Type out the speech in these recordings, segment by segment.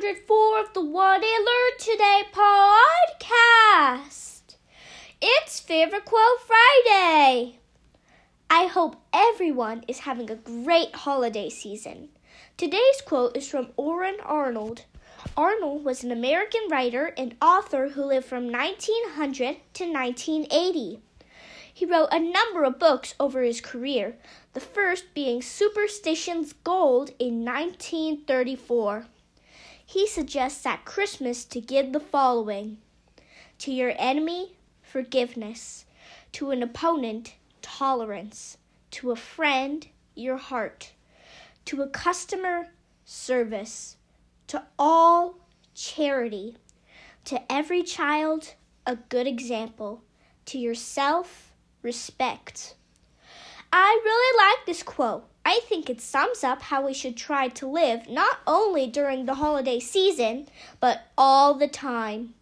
204 of the What I Learned Today podcast. It's Favorite Quote Friday. I hope everyone is having a great holiday season. Today's quote is from Oren Arnold. Arnold was an American writer and author who lived from 1900 to 1980. He wrote a number of books over his career, the first being Superstition's Gold in 1934. He suggests at Christmas to give the following To your enemy, forgiveness. To an opponent, tolerance. To a friend, your heart. To a customer, service. To all, charity. To every child, a good example. To yourself, respect. I really like this quote. I think it sums up how we should try to live not only during the holiday season, but all the time.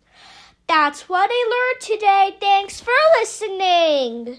That's what I learned today. Thanks for listening.